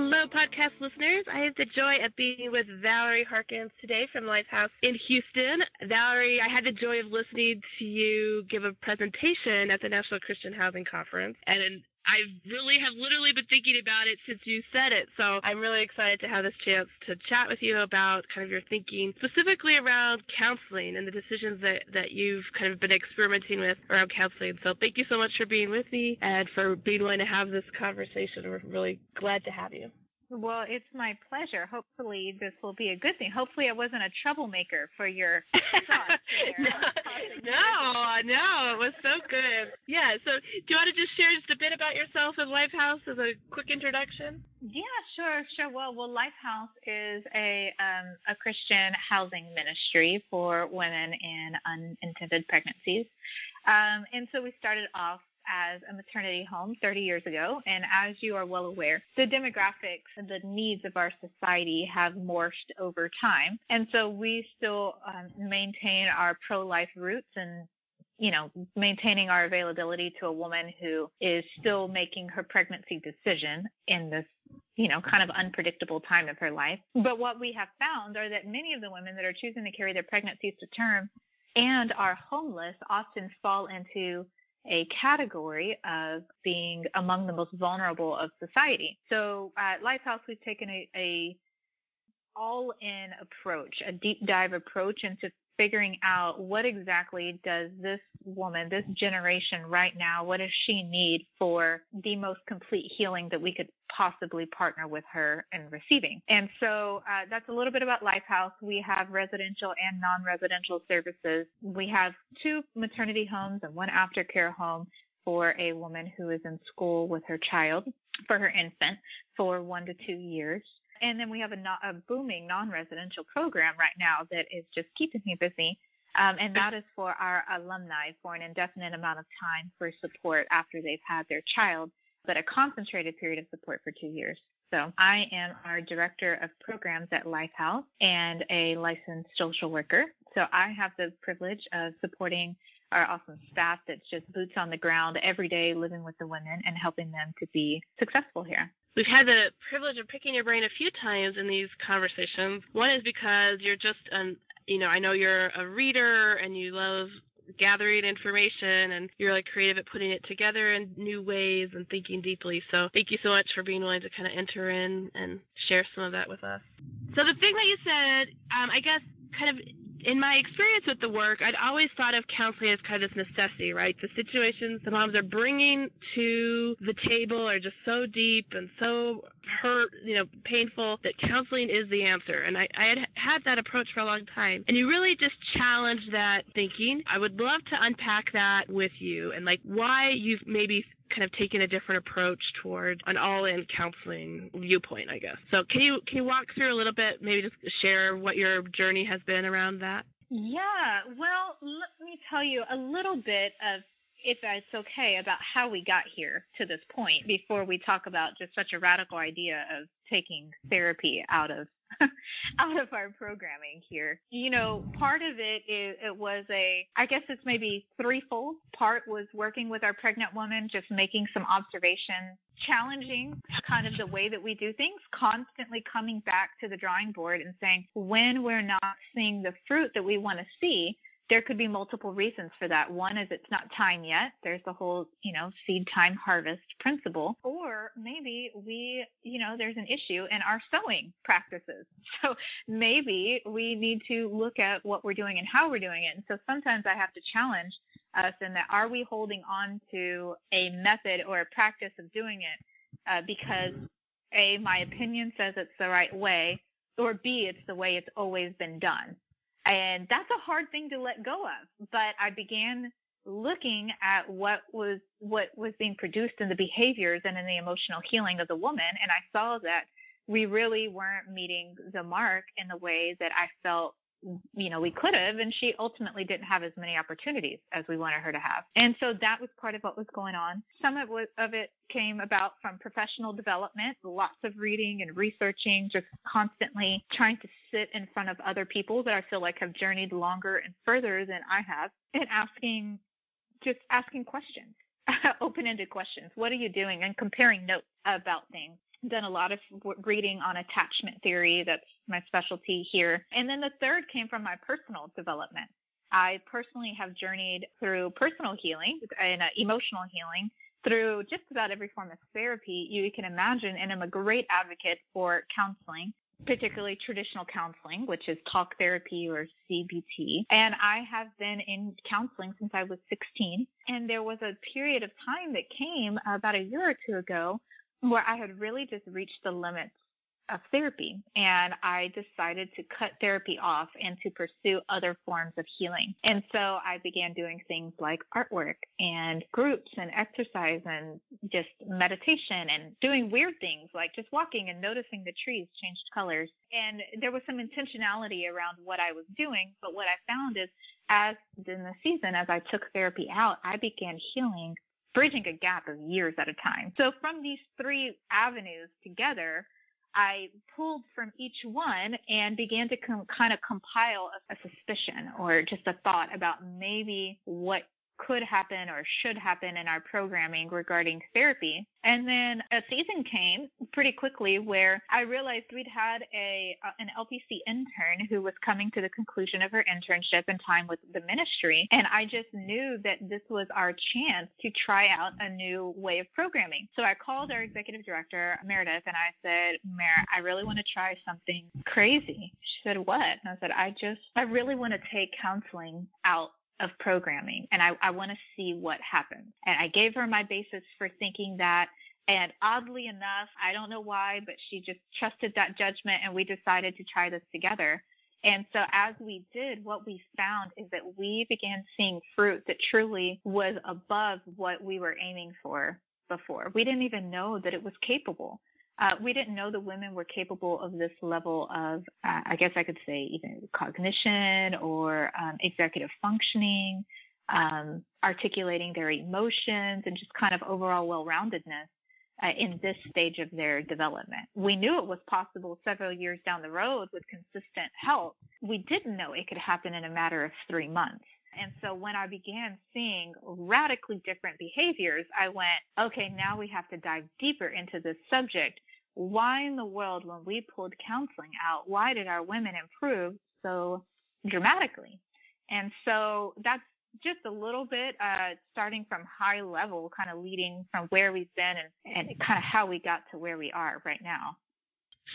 Hello, podcast listeners. I have the joy of being with Valerie Harkins today from Lifehouse in Houston. Valerie, I had the joy of listening to you give a presentation at the National Christian Housing Conference, and I really have literally been thinking about it since you said it. So I'm really excited to have this chance to chat with you about kind of your thinking specifically around counseling and the decisions that, that you've kind of been experimenting with around counseling. So thank you so much for being with me and for being willing to have this conversation. We're really glad to have you. Well, it's my pleasure. Hopefully, this will be a good thing. Hopefully, I wasn't a troublemaker for your thoughts. no, no, no, it was so good. Yeah. So, do you want to just share just a bit about yourself and Lifehouse as a quick introduction? Yeah, sure, sure. Well, well, Lifehouse is a um, a Christian housing ministry for women in unintended pregnancies, um, and so we started off as a maternity home 30 years ago. And as you are well aware, the demographics and the needs of our society have morphed over time. And so we still um, maintain our pro life roots and you know, maintaining our availability to a woman who is still making her pregnancy decision in this, you know, kind of unpredictable time of her life. But what we have found are that many of the women that are choosing to carry their pregnancies to term and are homeless often fall into a category of being among the most vulnerable of society. So at Lifehouse, we've taken a, a all-in approach, a deep dive approach into figuring out what exactly does this woman, this generation right now, what does she need for the most complete healing that we could possibly partner with her in receiving. And so uh, that's a little bit about Lifehouse. We have residential and non-residential services. We have two maternity homes and one aftercare home for a woman who is in school with her child, for her infant, for one to two years. And then we have a, a booming non-residential program right now that is just keeping me busy. Um, and that is for our alumni for an indefinite amount of time for support after they've had their child, but a concentrated period of support for two years. So I am our director of programs at Life Lifehouse and a licensed social worker. So I have the privilege of supporting our awesome staff that's just boots on the ground every day living with the women and helping them to be successful here. We've had the privilege of picking your brain a few times in these conversations. One is because you're just an, you know, I know you're a reader and you love gathering information and you're like creative at putting it together in new ways and thinking deeply. So thank you so much for being willing to kind of enter in and share some of that with us. So the thing that you said, um, I guess, kind of in my experience with the work, I'd always thought of counseling as kind of this necessity, right? The situations the moms are bringing to the table are just so deep and so hurt, you know, painful that counseling is the answer. And I, I had had that approach for a long time. And you really just challenged that thinking. I would love to unpack that with you and like why you've maybe kind of taking a different approach toward an all-in counseling viewpoint, I guess. So can you can you walk through a little bit, maybe just share what your journey has been around that? Yeah, well, let me tell you a little bit of if it's okay about how we got here to this point before we talk about just such a radical idea of taking therapy out of out of our programming here. You know, part of it it was a I guess it's maybe threefold. Part was working with our pregnant woman, just making some observations, challenging kind of the way that we do things, constantly coming back to the drawing board and saying, when we're not seeing the fruit that we want to see, there could be multiple reasons for that. One is it's not time yet. There's the whole, you know, seed time harvest principle. Or maybe we, you know, there's an issue in our sowing practices. So maybe we need to look at what we're doing and how we're doing it. And so sometimes I have to challenge us in that are we holding on to a method or a practice of doing it uh, because A, my opinion says it's the right way, or B, it's the way it's always been done. And that's a hard thing to let go of. But I began looking at what was what was being produced in the behaviors and in the emotional healing of the woman and I saw that we really weren't meeting the mark in the way that I felt you know we could have and she ultimately didn't have as many opportunities as we wanted her to have. And so that was part of what was going on. Some of of it came about from professional development lots of reading and researching just constantly trying to sit in front of other people that i feel like have journeyed longer and further than i have and asking just asking questions open ended questions. What are you doing? And comparing notes about things done a lot of reading on attachment theory. That's my specialty here. And then the third came from my personal development. I personally have journeyed through personal healing and uh, emotional healing through just about every form of therapy you can imagine, and I'm a great advocate for counseling particularly traditional counseling, which is talk therapy or CBT. And I have been in counseling since I was 16. And there was a period of time that came about a year or two ago where I had really just reached the limits of therapy and I decided to cut therapy off and to pursue other forms of healing. And so I began doing things like artwork and groups and exercise and just meditation and doing weird things like just walking and noticing the trees changed colors. And there was some intentionality around what I was doing, but what I found is as in the season as I took therapy out, I began healing bridging a gap of years at a time. So from these three avenues together, I pulled from each one and began to com- kind of compile a, a suspicion or just a thought about maybe what could happen or should happen in our programming regarding therapy. And then a season came pretty quickly where I realized we'd had a uh, an LPC intern who was coming to the conclusion of her internship and time with the ministry, and I just knew that this was our chance to try out a new way of programming. So I called our executive director Meredith and I said, "Mer, I really want to try something crazy." She said, "What?" And I said, "I just I really want to take counseling out of programming and I, I want to see what happens. And I gave her my basis for thinking that. And oddly enough, I don't know why, but she just trusted that judgment and we decided to try this together. And so as we did, what we found is that we began seeing fruit that truly was above what we were aiming for before. We didn't even know that it was capable uh, we didn't know the women were capable of this level of, uh, I guess I could say, even cognition or um, executive functioning, um, articulating their emotions, and just kind of overall well roundedness uh, in this stage of their development. We knew it was possible several years down the road with consistent help. We didn't know it could happen in a matter of three months. And so when I began seeing radically different behaviors, I went, okay, now we have to dive deeper into this subject why in the world, when we pulled counseling out, why did our women improve so dramatically? And so that's just a little bit uh, starting from high level, kind of leading from where we've been and, and kind of how we got to where we are right now.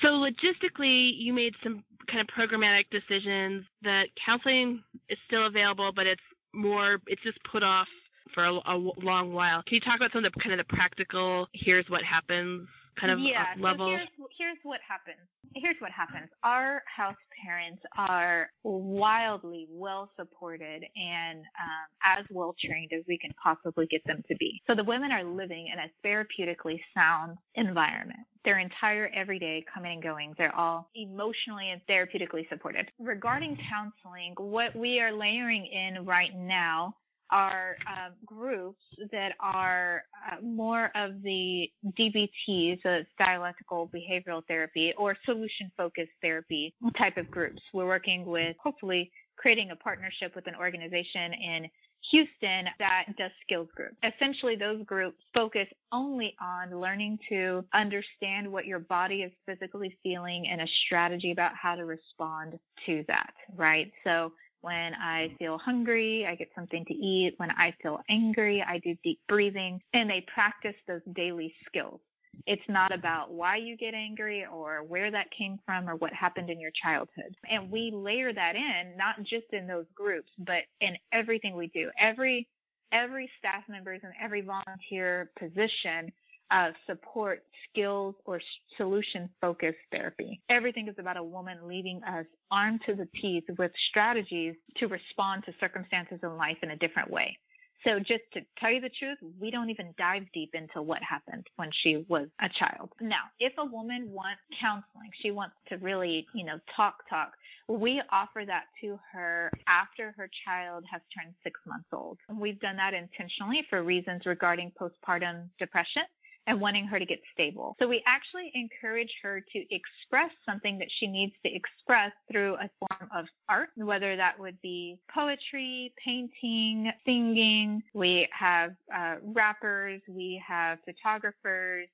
So logistically, you made some kind of programmatic decisions that counseling is still available, but it's more, it's just put off for a, a long while. Can you talk about some of the kind of the practical, here's what happens kind of yeah, level? So here's, here's what happens. Here's what happens. Our house parents are wildly well supported and um, as well trained as we can possibly get them to be. So the women are living in a therapeutically sound environment. Their entire everyday coming and going, they're all emotionally and therapeutically supported. Regarding counseling, what we are layering in right now are uh, groups that are uh, more of the DBT, so dialectical behavioral therapy or solution focused therapy type of groups. We're working with hopefully creating a partnership with an organization in Houston that does skills groups. Essentially, those groups focus only on learning to understand what your body is physically feeling and a strategy about how to respond to that, right? So when I mm-hmm. feel hungry, I get something to eat. When I feel angry, I do deep breathing. And they practice those daily skills. It's not mm-hmm. about why you get angry or where that came from or what happened in your childhood. And we layer that in, not just in those groups, but in everything we do. Every every staff members and every volunteer position uh, support skills or solution focused therapy. Everything is about a woman leaving us armed to the teeth with strategies to respond to circumstances in life in a different way. So just to tell you the truth, we don't even dive deep into what happened when she was a child. Now, if a woman wants counseling, she wants to really, you know, talk, talk, we offer that to her after her child has turned six months old. We've done that intentionally for reasons regarding postpartum depression and wanting her to get stable. So we actually encourage her to express something that she needs to express through a form of art, whether that would be poetry, painting, singing. We have uh, rappers, we have photographers,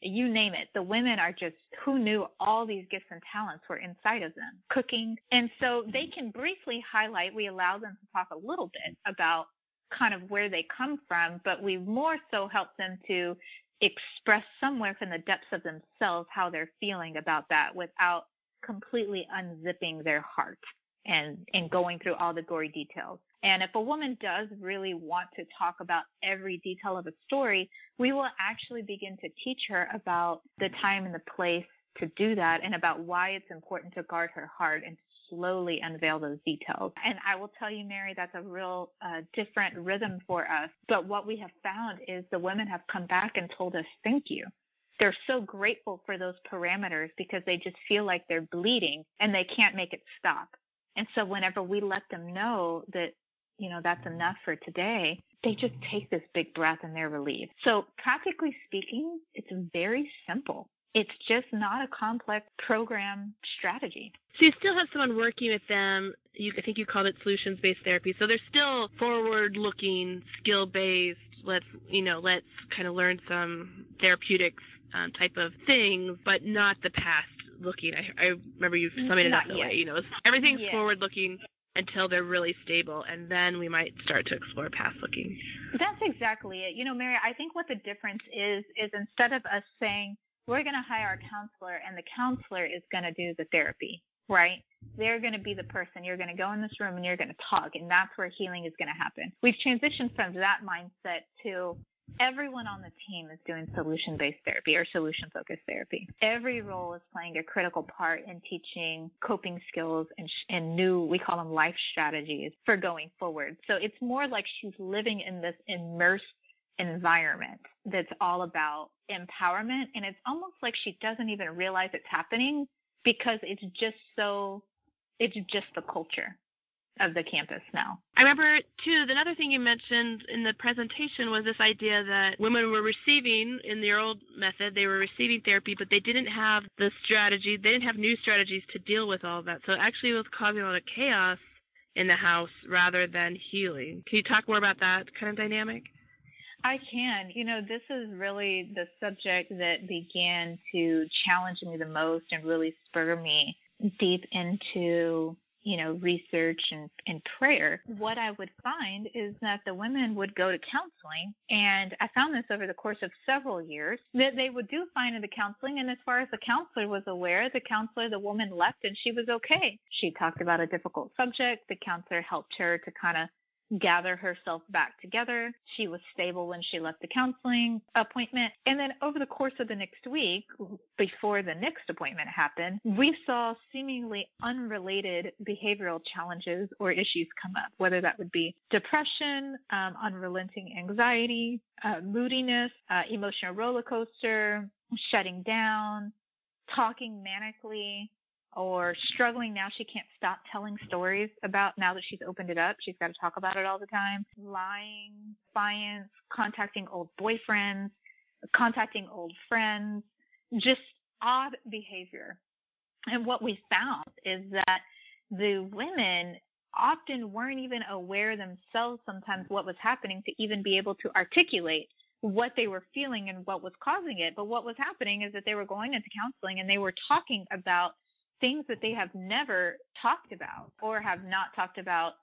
you name it. The women are just who knew all these gifts and talents were inside of them, cooking. And so they can briefly highlight, we allow them to talk a little bit about kind of where they come from, but we more so help them to express somewhere from the depths of themselves how they're feeling about that without completely unzipping their heart and and going through all the gory details. And if a woman does really want to talk about every detail of a story, we will actually begin to teach her about the time and the place to do that and about why it's important to guard her heart and slowly unveil those details. And I will tell you, Mary, that's a real uh, different rhythm for us. But what we have found is the women have come back and told us, thank you. They're so grateful for those parameters because they just feel like they're bleeding and they can't make it stop. And so whenever we let them know that, you know, that's enough for today, they just take this big breath and they're relieved. So practically speaking, it's very simple. It's just not a complex program strategy. So you still have someone working with them. You, I think you called it solutions-based therapy. So they're still forward-looking, skill-based. Let's, you know, let's kind of learn some therapeutics um, type of things, but not the past looking. I, I remember you summing it up that way. You know, everything's yeah. forward-looking until they're really stable, and then we might start to explore past looking. That's exactly it. You know, Mary, I think what the difference is is instead of us saying we're going to hire a counselor and the counselor is going to do the therapy, right? They're going to be the person. You're going to go in this room and you're going to talk, and that's where healing is going to happen. We've transitioned from that mindset to everyone on the team is doing solution based therapy or solution focused therapy. Every role is playing a critical part in teaching coping skills and, and new, we call them life strategies for going forward. So it's more like she's living in this immersed environment that's all about empowerment and it's almost like she doesn't even realize it's happening because it's just so it's just the culture of the campus now. I remember too another thing you mentioned in the presentation was this idea that women were receiving in the old method they were receiving therapy but they didn't have the strategy they didn't have new strategies to deal with all of that so it actually was causing a lot of chaos in the house rather than healing. Can you talk more about that kind of dynamic? I can. You know, this is really the subject that began to challenge me the most and really spur me deep into, you know, research and, and prayer. What I would find is that the women would go to counseling, and I found this over the course of several years, that they would do fine in the counseling, and as far as the counselor was aware, the counselor, the woman left and she was okay. She talked about a difficult subject. The counselor helped her to kind of gather herself back together. She was stable when she left the counseling appointment. And then over the course of the next week, before the next appointment happened, we saw seemingly unrelated behavioral challenges or issues come up, whether that would be depression, um, unrelenting anxiety, uh, moodiness, uh, emotional roller coaster, shutting down, talking manically, or struggling now she can't stop telling stories about now that she's opened it up she's got to talk about it all the time lying defiance contacting old boyfriends contacting old friends just odd behavior and what we found is that the women often weren't even aware themselves sometimes what was happening to even be able to articulate what they were feeling and what was causing it. But what was happening is that they were going into counseling and they were talking about things that they have never talked about or have not talked about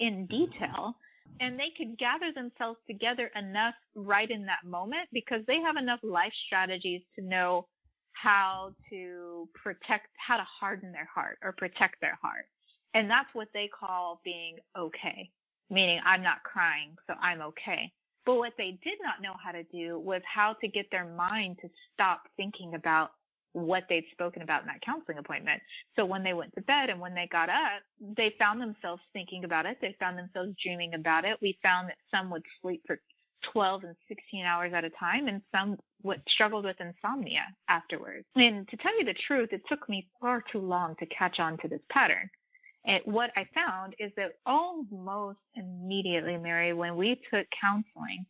in mm-hmm. detail. And they could gather themselves together enough right in that moment because they have enough life strategies to know how to protect, how to harden their heart or protect their heart. And that's what they call being okay, meaning I'm not crying, so I'm okay. But what they did not know how to do was how to get their mind to stop thinking about what they'd spoken about in that counseling appointment. So when they went to bed and when they got up, they found themselves thinking about it. They found themselves dreaming about it. We found that some would sleep for 12 and 16 hours at a time and some would struggled with insomnia afterwards. And to tell you the truth, it took me far too long to catch on to this pattern. And what I found is that almost immediately, Mary, when we took counseling,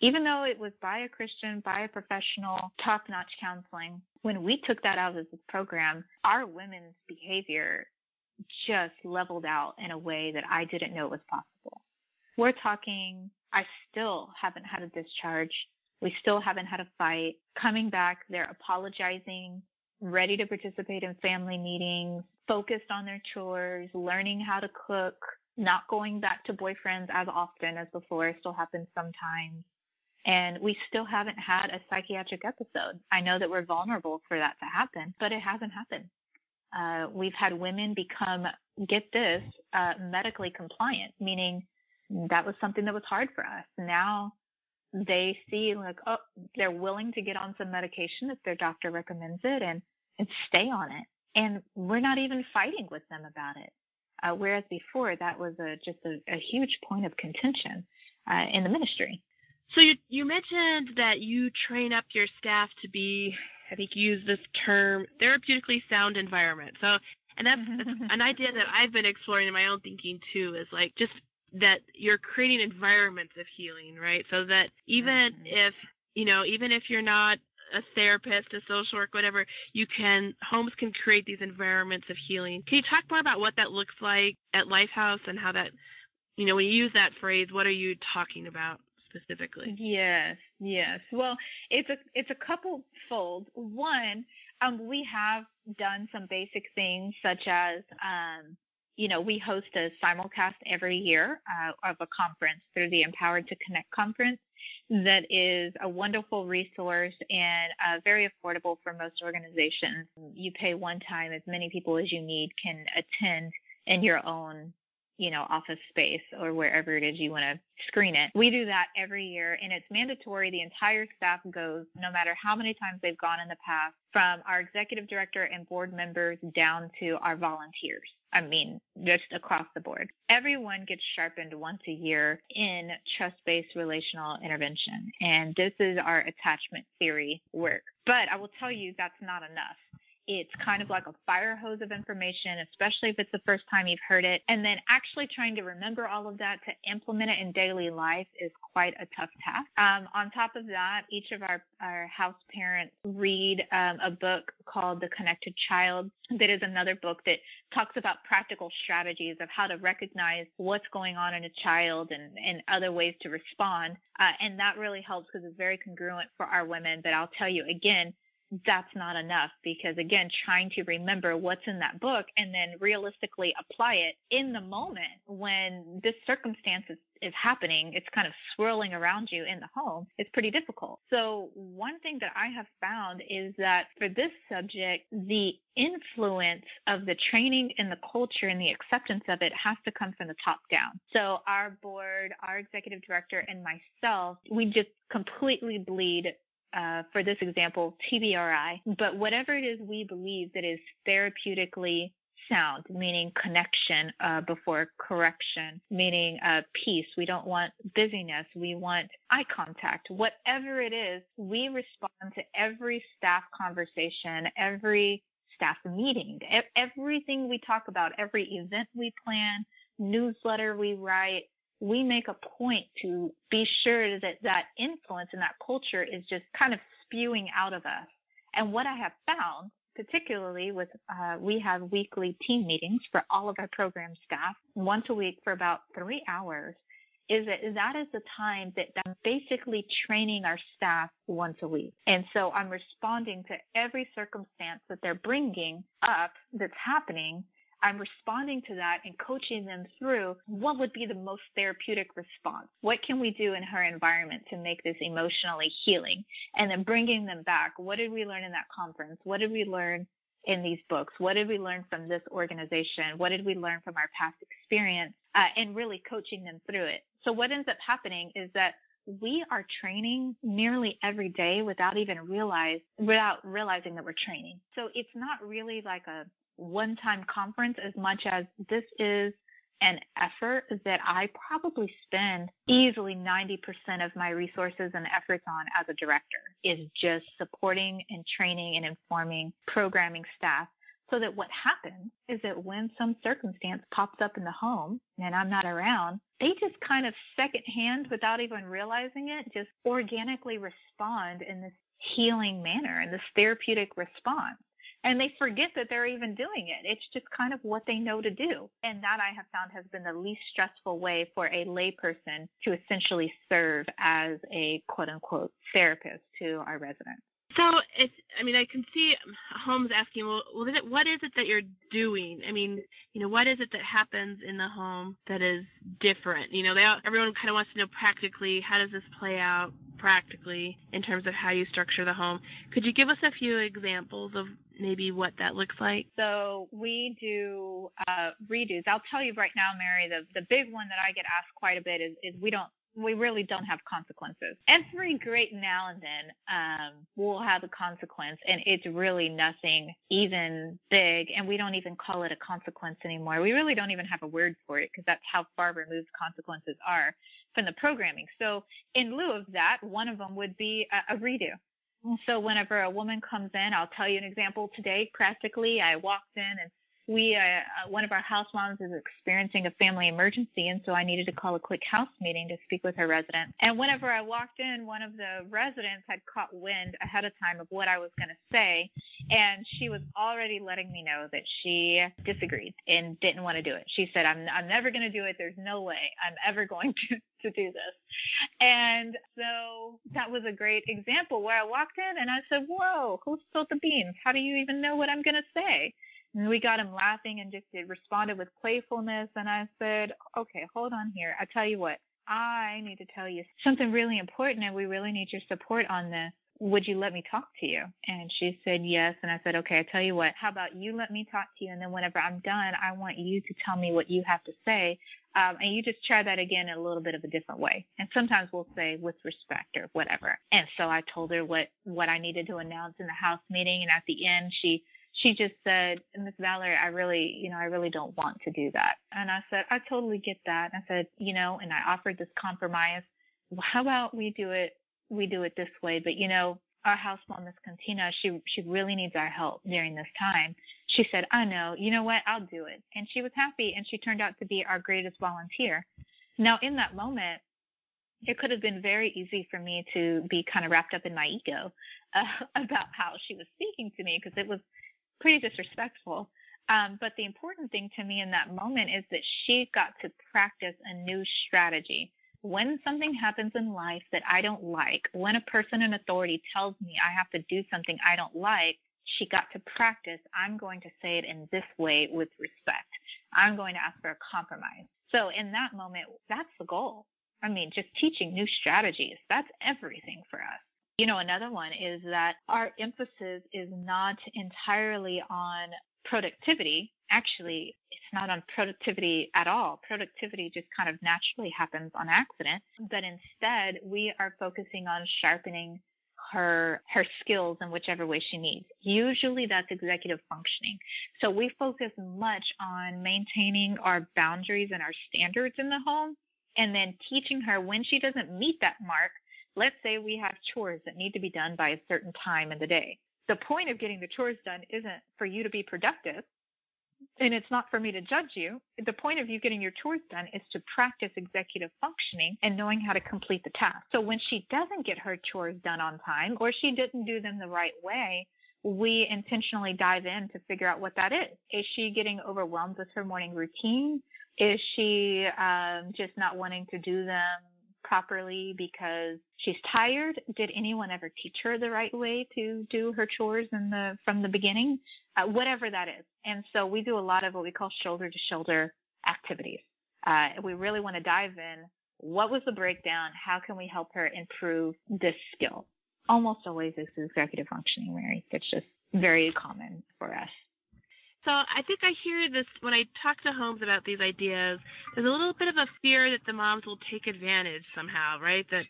even though it was by a Christian, by a professional, top notch counseling, when we took that out of the program, our women's behavior just leveled out in a way that I didn't know was possible. We're talking, I still haven't had a discharge We still haven't had a fight. Coming back, they're apologizing, ready to participate in family meetings, focused on their chores, learning how to cook, not going back to boyfriends as often as before, still happens sometimes. And we still haven't had a psychiatric episode. I know that we're vulnerable for that to happen, but it hasn't happened. Uh, we've had women become, get this, uh, medically compliant, meaning that was something that was hard for us. Now they see like, oh, they're willing to get on some medication if their doctor recommends it and, and stay on it. And we're not even fighting with them about it. Uh, whereas before that was a, just a, a huge point of contention uh, in the ministry. So you you mentioned that you train up your staff to be, I think you use this term, therapeutically sound environment. So, and that's, that's an idea that I've been exploring in my own thinking too. Is like just that you're creating environments of healing, right? So that even mm-hmm. if you know, even if you're not a therapist, a social work, whatever, you can homes can create these environments of healing. Can you talk more about what that looks like at Lifehouse and how that, you know, when you use that phrase, what are you talking about? Specifically? Yes, yes. Well, it's a it's a couple fold. One, um, we have done some basic things such as um, you know, we host a simulcast every year uh, of a conference through the Empowered to Connect conference that is a wonderful resource and uh, very affordable for most organizations. You pay one time, as many people as you need can attend in your own you know, office space or wherever it is you want to screen it. We do that every year and it's mandatory. The entire staff goes, no matter how many times they've gone in the past, from our executive director and board members down to our volunteers. I mean, just across the board. Everyone gets sharpened once a year in trust based relational intervention. And this is our attachment theory work. But I will tell you that's not enough it's kind of like a fire hose of information, especially if it's the first time you've heard it. And then actually trying to remember all of that to implement it in daily life is quite a tough task. Um, on top of that, each of our, our house parents read um, a book called The Connected Child. That is another book that talks about practical strategies of how to recognize what's going on in a child and, and other ways to respond. Uh, and that really helps because it's very congruent for our women. But I'll tell you again, that's not enough because again trying to remember what's in that book and then realistically apply it in the moment when this circumstance is, is happening it's kind of swirling around you in the home it's pretty difficult. So one thing that i have found is that for this subject the influence of the training and the culture and the acceptance of it has to come from the top down. So our board our executive director and myself we just completely bleed uh, for this example, TBRI, but whatever it is we believe that is therapeutically sound, meaning connection uh, before correction, meaning uh, peace. We don't want busyness. We want eye contact. Whatever it is, we respond to every staff conversation, every staff meeting, everything we talk about, every event we plan, newsletter we write, we make a point to be sure that that influence and that culture is just kind of spewing out of us. And what I have found, particularly with, uh, we have weekly team meetings for all of our program staff once a week for about three hours, is that that is the time that I'm basically training our staff once a week. And so I'm responding to every circumstance that they're bringing up that's happening I'm responding to that and coaching them through what would be the most therapeutic response. What can we do in her environment to make this emotionally healing? And then bringing them back. What did we learn in that conference? What did we learn in these books? What did we learn from this organization? What did we learn from our past experience? Uh, and really coaching them through it. So what ends up happening is that we are training nearly every day without even realize without realizing that we're training. So it's not really like a one time conference as much as this is an effort that I probably spend easily 90% of my resources and efforts on as a director is just supporting and training and informing programming staff so that what happens is that when some circumstance pops up in the home and I'm not around, they just kind of secondhand without even realizing it, just organically respond in this healing manner and this therapeutic response. And they forget that they're even doing it. It's just kind of what they know to do. And that I have found has been the least stressful way for a layperson to essentially serve as a quote unquote therapist to our residents. So it's, I mean, I can see um, homes asking, well, what is it that you're doing? I mean, you know, what is it that happens in the home that is different? You know, they all, everyone kind of wants to know practically how does this play out practically in terms of how you structure the home. Could you give us a few examples of maybe what that looks like? So we do uh, redos. I'll tell you right now, Mary, the, the big one that I get asked quite a bit is, is we don't we really don't have consequences. Every great now and then um, we'll have a consequence, and it's really nothing even big, and we don't even call it a consequence anymore. We really don't even have a word for it because that's how far removed consequences are from the programming. So, in lieu of that, one of them would be a, a redo. So, whenever a woman comes in, I'll tell you an example today. Practically, I walked in and we uh, uh, one of our house moms is experiencing a family emergency and so i needed to call a quick house meeting to speak with her resident and whenever i walked in one of the residents had caught wind ahead of time of what i was going to say and she was already letting me know that she disagreed and didn't want to do it she said i'm i'm never going to do it there's no way i'm ever going to to do this. And so that was a great example where I walked in and I said, Whoa, who spilled the beans? How do you even know what I'm going to say? And we got him laughing and just responded with playfulness. And I said, okay, hold on here. I tell you what, I need to tell you something really important and we really need your support on this. Would you let me talk to you? And she said yes. And I said, okay, I tell you what, how about you let me talk to you? And then whenever I'm done, I want you to tell me what you have to say. Um, and you just try that again in a little bit of a different way. And sometimes we'll say with respect or whatever. And so I told her what, what I needed to announce in the house meeting. And at the end, she she just said, Miss Valerie, I really, you know, I really don't want to do that. And I said, I totally get that. And I said, you know, and I offered this compromise. Well, how about we do it, we do it this way? But, you know, our house mom, Miss Cantina, she, she really needs our help during this time. She said, I know, you know what, I'll do it. And she was happy and she turned out to be our greatest volunteer. Now, in that moment, it could have been very easy for me to be kind of wrapped up in my ego uh, about how she was speaking to me because it was pretty disrespectful. Um, but the important thing to me in that moment is that she got to practice a new strategy. When something happens in life that I don't like, when a person in authority tells me I have to do something I don't like, she got to practice. I'm going to say it in this way with respect. I'm going to ask for a compromise. So in that moment, that's the goal. I mean, just teaching new strategies, that's everything for us. You know, another one is that our emphasis is not entirely on productivity. Actually, it's not on productivity at all. Productivity just kind of naturally happens on accident. But instead, we are focusing on sharpening her her skills in whichever way she needs. Usually that's executive functioning. So we focus much on maintaining our boundaries and our standards in the home and then teaching her when she doesn't meet that mark Let's say we have chores that need to be done by a certain time in the day. The point of getting the chores done isn't for you to be productive, and it's not for me to judge you. The point of you getting your chores done is to practice executive functioning and knowing how to complete the task. So when she doesn't get her chores done on time or she didn't do them the right way, we intentionally dive in to figure out what that is. Is she getting overwhelmed with her morning routine? Is she um, just not wanting to do them properly because she's tired? Did anyone ever teach her the right way to do her chores in the from the beginning? Uh, whatever that is. And so we do a lot of what we call shoulder to shoulder activities. Uh, we really want to dive in. What was the breakdown? How can we help her improve this skill? Almost always it's executive functioning, Mary. It's just very common for us. So I think I hear this when I talk to homes about these ideas. There's a little bit of a fear that the moms will take advantage somehow, right? That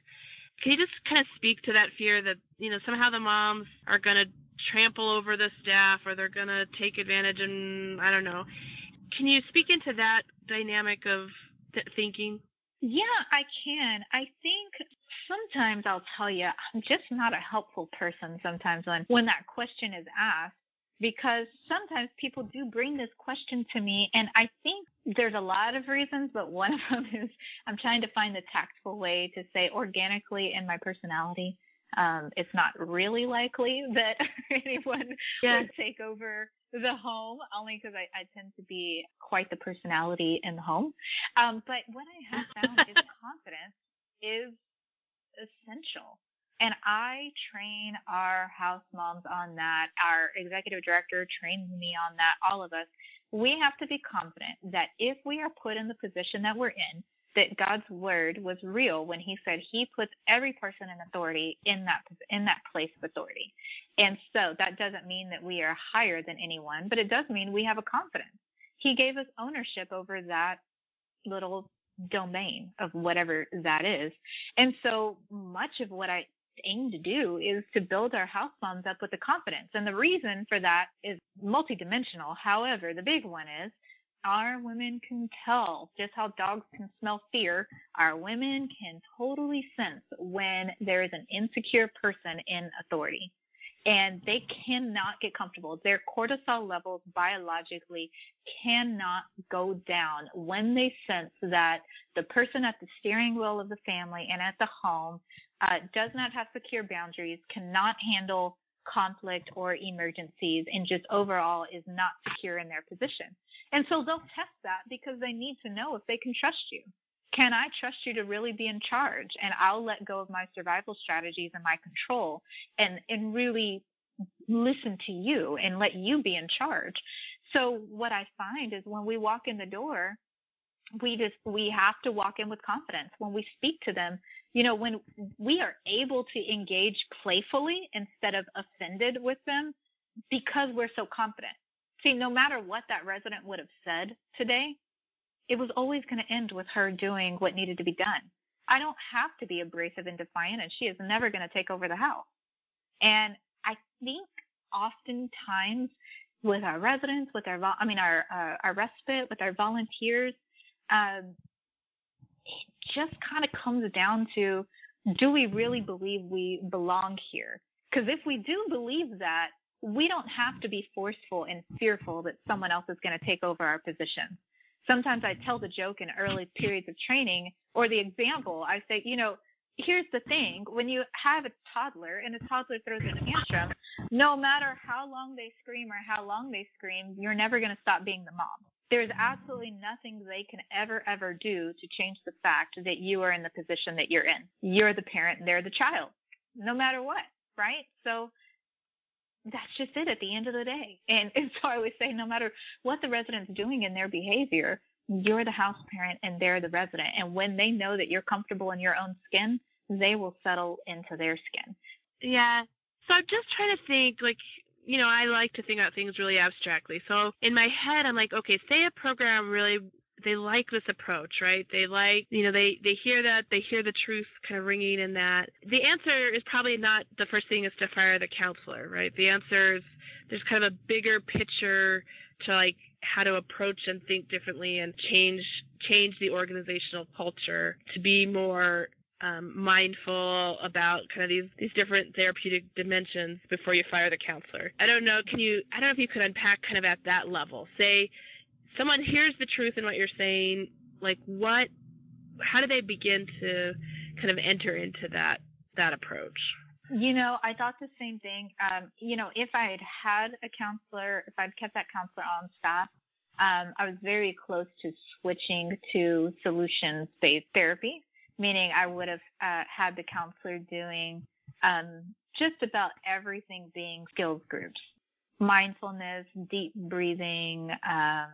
can you just kind of speak to that fear that you know somehow the moms are going to trample over the staff or they're going to take advantage and I don't know. Can you speak into that dynamic of th- thinking? Yeah, I can. I think sometimes I'll tell you I'm just not a helpful person sometimes when when that question is asked because sometimes people do bring this question to me and I think there's a lot of reasons, but one of them is I'm trying to find the tactful way to say organically in my personality. Um, it's not really likely that anyone yeah. would take over the home, only because I, I tend to be quite the personality in the home. Um, but what I have found is confidence is essential. And I train our house moms on that. Our executive director trains me on that, all of us. We have to be confident that if we are put in the position that we're in, that God's word was real when he said he puts every person in authority in that in that place of authority. And so that doesn't mean that we are higher than anyone, but it does mean we have a confidence. He gave us ownership over that little domain of whatever that is. And so much of what I aim to do is to build our house moms up with the confidence. And the reason for that is multidimensional. However, the big one is our women can tell just how dogs can smell fear. Our women can totally sense when there is an insecure person in authority. And they cannot get comfortable. Their cortisol levels biologically cannot go down when they sense that the person at the steering wheel of the family and at the home uh, does not have secure boundaries, cannot handle conflict or emergencies and just overall is not secure in their position. And so they'll test that because they need to know if they can trust you. Can I trust you to really be in charge? And I'll let go of my survival strategies and my control and, and really listen to you and let you be in charge. So what I find is when we walk in the door, we just we have to walk in with confidence when we speak to them you know, when we are able to engage playfully instead of offended with them because we're so confident. See, no matter what that resident would have said today, it was always going to end with her doing what needed to be done. I don't have to be abrasive and defiant, and she is never going to take over the house. And I think oftentimes with our residents, with our, I mean, our, uh, our respite, with our volunteers, um, it just kind of comes down to do we really mm-hmm. believe we belong here? Because if we do believe that, we don't have to be forceful and fearful that someone else is going to take over our position. Sometimes I tell the joke in early periods of training or the example, I say, you know, here's the thing when you have a toddler and a toddler throws a tantrum, no matter how long they scream or how long they scream, you're never going to stop being the mom. There's absolutely nothing they can ever, ever do to change the fact that you are in the position that you're in. You're the parent they're the child, no matter what, right? So that's just it at the end of the day. And, and so I always say, no matter what the resident's doing in their behavior, you're the house parent and they're the resident. And when they know that you're comfortable in your own skin, they will settle into their skin. Yeah. So I'm just trying to think, like, you know, I like to think about things really abstractly. So in my head, I'm like, okay, say a program really they like this approach, right? They like, you know, they they hear that, they hear the truth kind of ringing in that. The answer is probably not the first thing is to fire the counselor, right? The answer is there's kind of a bigger picture to like how to approach and think differently and change change the organizational culture to be more um, mindful about kind of these these different therapeutic dimensions before you fire the counselor. I don't know. Can you? I don't know if you could unpack kind of at that level. Say someone hears the truth in what you're saying. Like what? How do they begin to kind of enter into that that approach? You know, I thought the same thing. Um, you know, if I had had a counselor, if I'd kept that counselor on staff, um, I was very close to switching to solutions-based therapy meaning I would have uh, had the counselor doing um, just about everything being skills groups, mindfulness, deep breathing, um,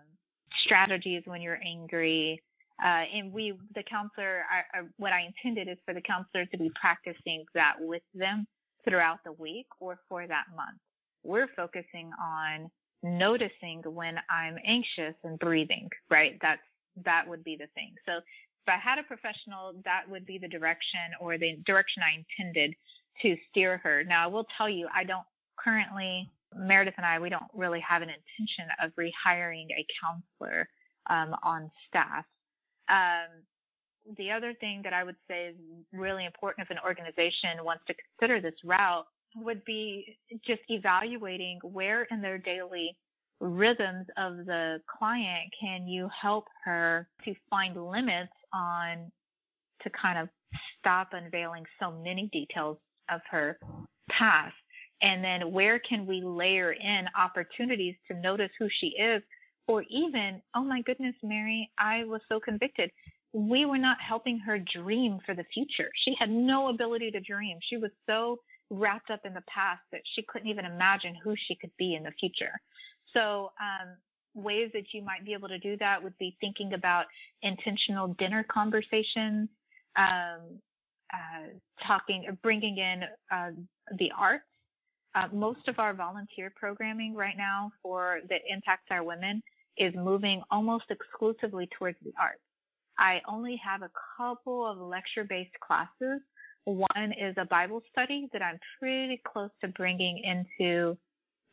strategies when you're angry. Uh, and we, the counselor, I, I, what I intended is for the counselor to be practicing that with them throughout the week or for that month. We're focusing on noticing when I'm anxious and breathing, right? That's that would be the thing. So if I had a professional, that would be the direction or the direction I intended to steer her. Now, I will tell you, I don't currently, Meredith and I, we don't really have an intention of rehiring a counselor um, on staff. Um, the other thing that I would say is really important if an organization wants to consider this route would be just evaluating where in their daily rhythms of the client can you help her to find limits on to kind of stop unveiling so many details of her past? And then where can we layer in opportunities to notice who she is? Or even oh my goodness mary i was so convicted. We were not helping her dream for the future. She had no ability to dream. She was so wrapped up in the past that she couldn't even imagine who she could be in the future so um, ways that you might be able to do that would be thinking about intentional dinner conversations um, uh, talking bringing in uh, the arts uh, most of our volunteer programming right now for that impacts our women is moving almost exclusively towards the arts. I only have a couple of lecture-based classes. One is a Bible study that I'm pretty close to bringing into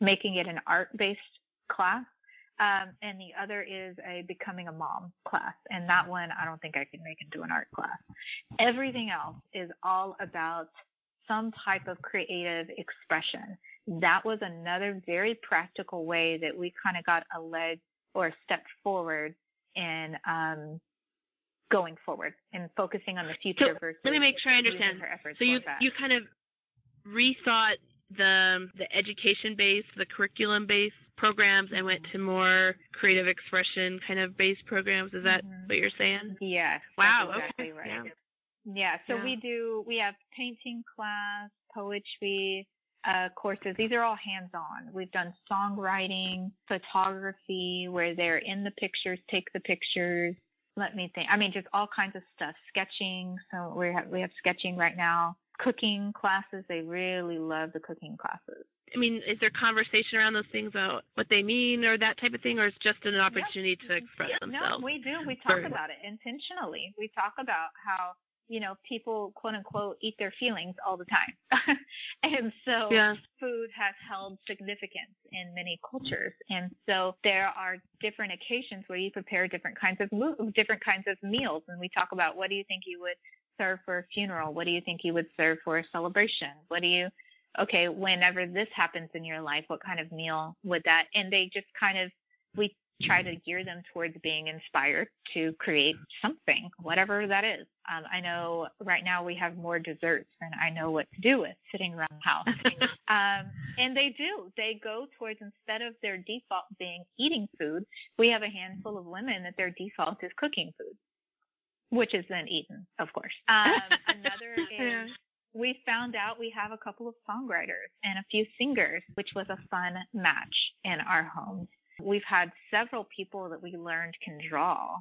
making it an art-based class. Um, and the other is a becoming a mom class. And that one I don't think I can make into an art class. Everything else is all about some type of creative expression. That was another very practical way that we kind of got a leg or a step forward in um, going forward and focusing on the future so versus. Let me make sure I understand. So you you kind of rethought the the education based, the curriculum based programs and went to more creative expression kind of based programs. Is that mm-hmm. what you're saying? Yes. Wow. exactly okay. Right. Yeah. Yeah, so yeah. we do, we have painting class, poetry uh, courses. These are all hands-on. We've done songwriting, photography, where they're in the pictures, take the pictures. Let me think. I mean, just all kinds of stuff. Sketching. So we have we have sketching right now. Cooking classes. They really love the cooking classes. I mean, is there conversation around those things about what they mean or that type of thing, or is just an opportunity to express themselves? No, we do. We talk about it intentionally. We talk about how you know, people quote unquote eat their feelings all the time. and so yeah. food has held significance in many cultures. And so there are different occasions where you prepare different kinds of different kinds of meals and we talk about what do you think you would serve for a funeral? What do you think you would serve for a celebration? What do you okay, whenever this happens in your life, what kind of meal would that and they just kind of we try to gear them towards being inspired to create something, whatever that is. Um, I know right now we have more desserts than I know what to do with sitting around the house. um, and they do. They go towards, instead of their default being eating food, we have a handful of women that their default is cooking food, which is then eaten, of course. Um, another is we found out we have a couple of songwriters and a few singers, which was a fun match in our homes. We've had several people that we learned can draw.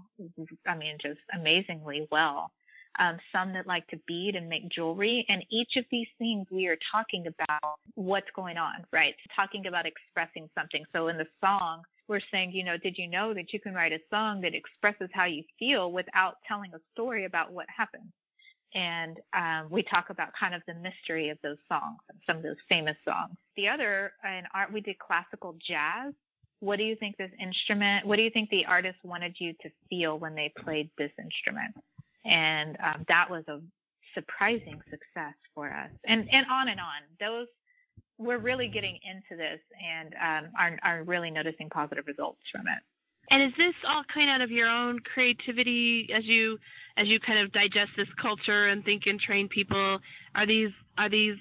I mean, just amazingly well. Um, some that like to bead and make jewelry. And each of these things we are talking about what's going on, right? Talking about expressing something. So in the song, we're saying, you know, did you know that you can write a song that expresses how you feel without telling a story about what happened? And um, we talk about kind of the mystery of those songs, some of those famous songs. The other, in art, we did classical jazz what do you think this instrument what do you think the artist wanted you to feel when they played this instrument and um, that was a surprising success for us and and on and on those we're really getting into this and um, are, are really noticing positive results from it and is this all kind of out of your own creativity as you as you kind of digest this culture and think and train people are these are these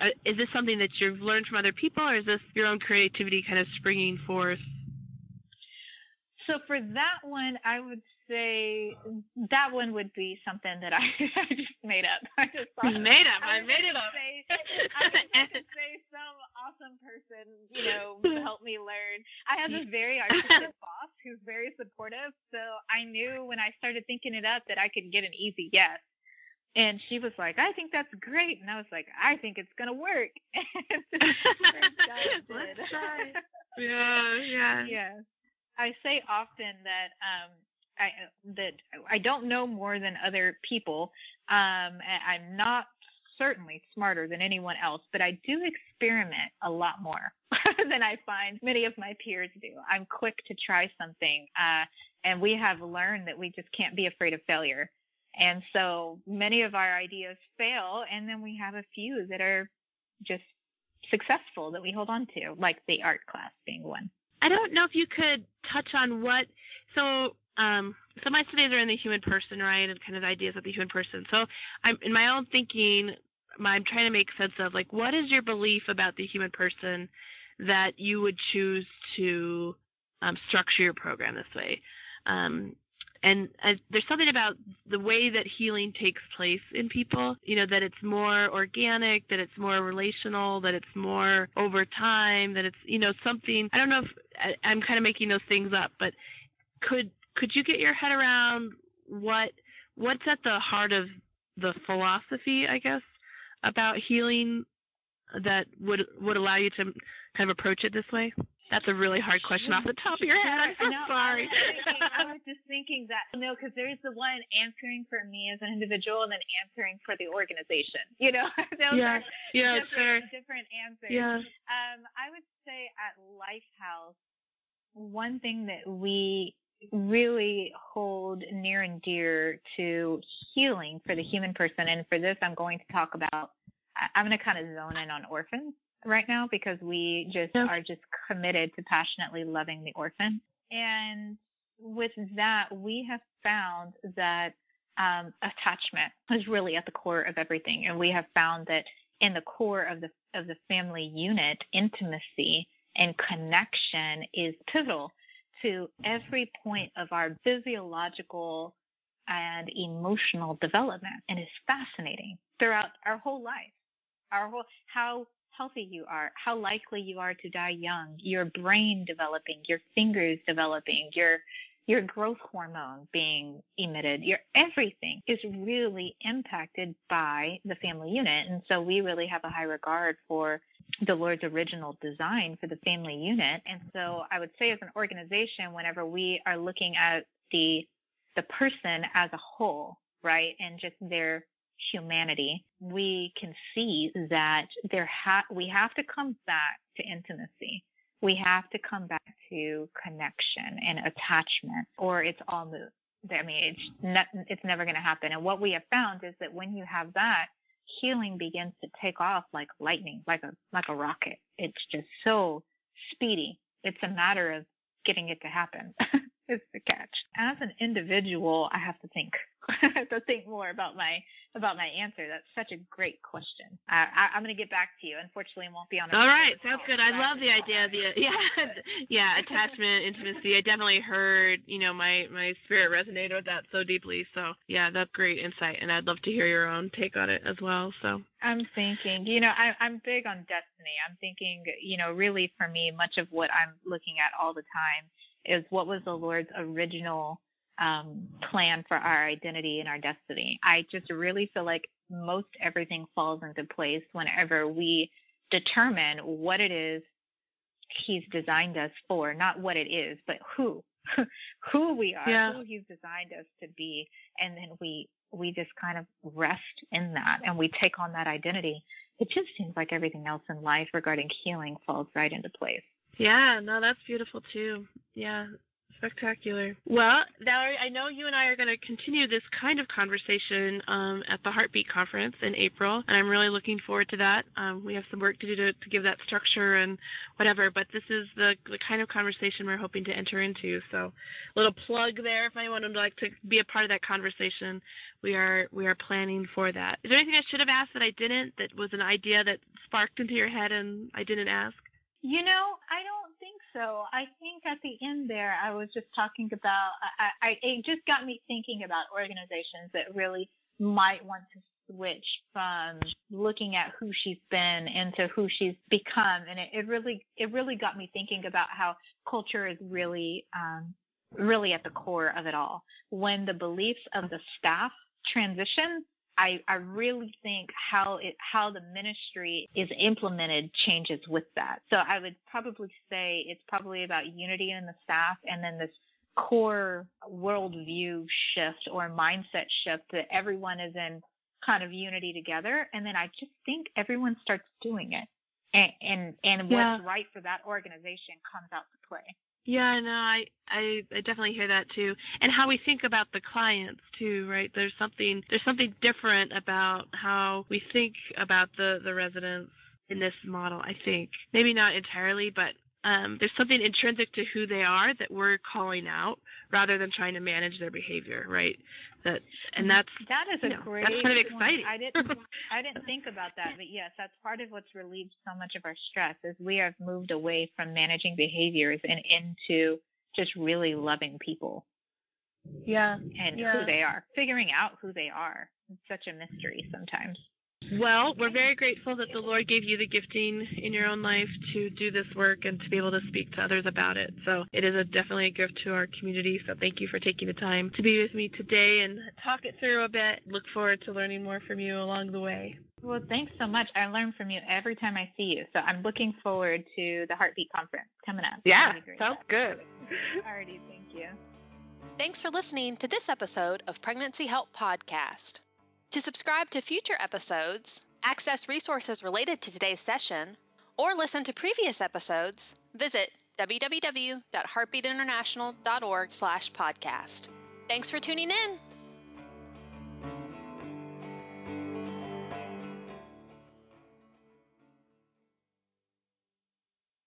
uh, is this something that you've learned from other people, or is this your own creativity kind of springing forth? So for that one, I would say that one would be something that I, I just made up. I just thought made up. I, I made it up. Say, I was to say some awesome person, you know, help me learn. I have this very artistic boss who's very supportive, so I knew when I started thinking it up that I could get an easy yes. And she was like, I think that's great. And I was like, I think it's going to work. Let's try. yeah, yeah. Yeah. I say often that um, I that I don't know more than other people. Um, I'm not certainly smarter than anyone else, but I do experiment a lot more than I find many of my peers do. I'm quick to try something, uh, and we have learned that we just can't be afraid of failure. And so many of our ideas fail, and then we have a few that are just successful that we hold on to, like the art class being one. I don't know if you could touch on what so um so my studies are in the human person, right, and kind of ideas of the human person. So I'm in my own thinking I'm trying to make sense of like what is your belief about the human person that you would choose to um, structure your program this way. Um, and uh, there's something about the way that healing takes place in people you know that it's more organic that it's more relational that it's more over time that it's you know something i don't know if I, i'm kind of making those things up but could could you get your head around what what's at the heart of the philosophy i guess about healing that would would allow you to kind of approach it this way that's a really hard question off the top of your head. I'm so no, sorry. I was, just thinking that no, because there's the one answering for me as an individual, and then answering for the organization. You know, those yeah, are yeah, different, sure. different answers. Yeah. Um, I would say at Lifehouse, one thing that we really hold near and dear to healing for the human person, and for this, I'm going to talk about. I'm going to kind of zone in on orphans right now because we just are just committed to passionately loving the orphan. And with that, we have found that um, attachment is really at the core of everything, and we have found that in the core of the of the family unit, intimacy and connection is pivotal to every point of our physiological and emotional development, and is fascinating throughout our whole life. Our whole how healthy you are, how likely you are to die young, your brain developing, your fingers developing, your your growth hormone being emitted, your everything is really impacted by the family unit. And so we really have a high regard for the Lord's original design for the family unit. And so I would say as an organization, whenever we are looking at the the person as a whole, right, and just their humanity, we can see that there ha- we have to come back to intimacy. We have to come back to connection and attachment, or it's all moot. I mean, it's not, it's never going to happen. And what we have found is that when you have that, healing begins to take off like lightning, like a like a rocket. It's just so speedy. It's a matter of getting it to happen. is the catch. As an individual, I have to think. I to think more about my about my answer. That's such a great question. I, I, I'm going to get back to you. Unfortunately, it won't be on. All right, sounds good. I love the idea of the yeah, yeah, attachment, intimacy. I definitely heard, you know, my my spirit resonated with that so deeply. So yeah, that's great insight, and I'd love to hear your own take on it as well. So I'm thinking, you know, I, I'm big on destiny. I'm thinking, you know, really for me, much of what I'm looking at all the time is what was the Lord's original um, plan for our identity and our destiny. I just really feel like most everything falls into place whenever we determine what it is He's designed us for, not what it is, but who, who we are, Yeah. who He's designed us to be, and then we we just kind of rest in that and we take on that identity. It just seems like everything else in life regarding healing falls right into place. yeah, no, that's beautiful too. Yeah. Spectacular. Well, Valerie, I know you and I are going to continue this kind of conversation um, at the Heartbeat Conference in April, and I'm really looking forward to that. Um, we have some work to do to, to give that structure and whatever, but this is the, the kind of conversation we're hoping to enter into. So, a little plug there if anyone would like to be a part of that conversation. We are we are planning for that. Is there anything I should have asked that I didn't? That was an idea that sparked into your head and I didn't ask? You know, I don't so. I think at the end there, I was just talking about. I, I it just got me thinking about organizations that really might want to switch from looking at who she's been into who she's become, and it, it really it really got me thinking about how culture is really um, really at the core of it all. When the beliefs of the staff transition, I, I really think how it how the ministry is implemented changes with that. So I would probably say it's probably about unity in the staff and then this core worldview shift or mindset shift that everyone is in kind of unity together. And then I just think everyone starts doing it. And and, and Yeah. what's right for that organization comes out to play. Yeah, no, I, I I definitely hear that too. And how we think about the clients too, right? There's something there's something different about how we think about the the residents in this model, I think. Maybe not entirely, but um, there's something intrinsic to who they are that we're calling out rather than trying to manage their behavior, right? That and that's that is a you know, great. That's kind of point. exciting. I didn't I didn't think about that, but yes, that's part of what's relieved so much of our stress is we have moved away from managing behaviors and into just really loving people. Yeah. And yeah. who they are, figuring out who they are. It's such a mystery sometimes. Well, we're very grateful that the Lord gave you the gifting in your own life to do this work and to be able to speak to others about it. So it is a, definitely a gift to our community. So thank you for taking the time to be with me today and talk it through a bit. Look forward to learning more from you along the way. Well, thanks so much. I learn from you every time I see you. So I'm looking forward to the Heartbeat Conference coming up. Yeah, sounds good. Alrighty, thank you. Thanks for listening to this episode of Pregnancy Help Podcast. To subscribe to future episodes, access resources related to today's session, or listen to previous episodes, visit www.heartbeatinternational.org/podcast. Thanks for tuning in.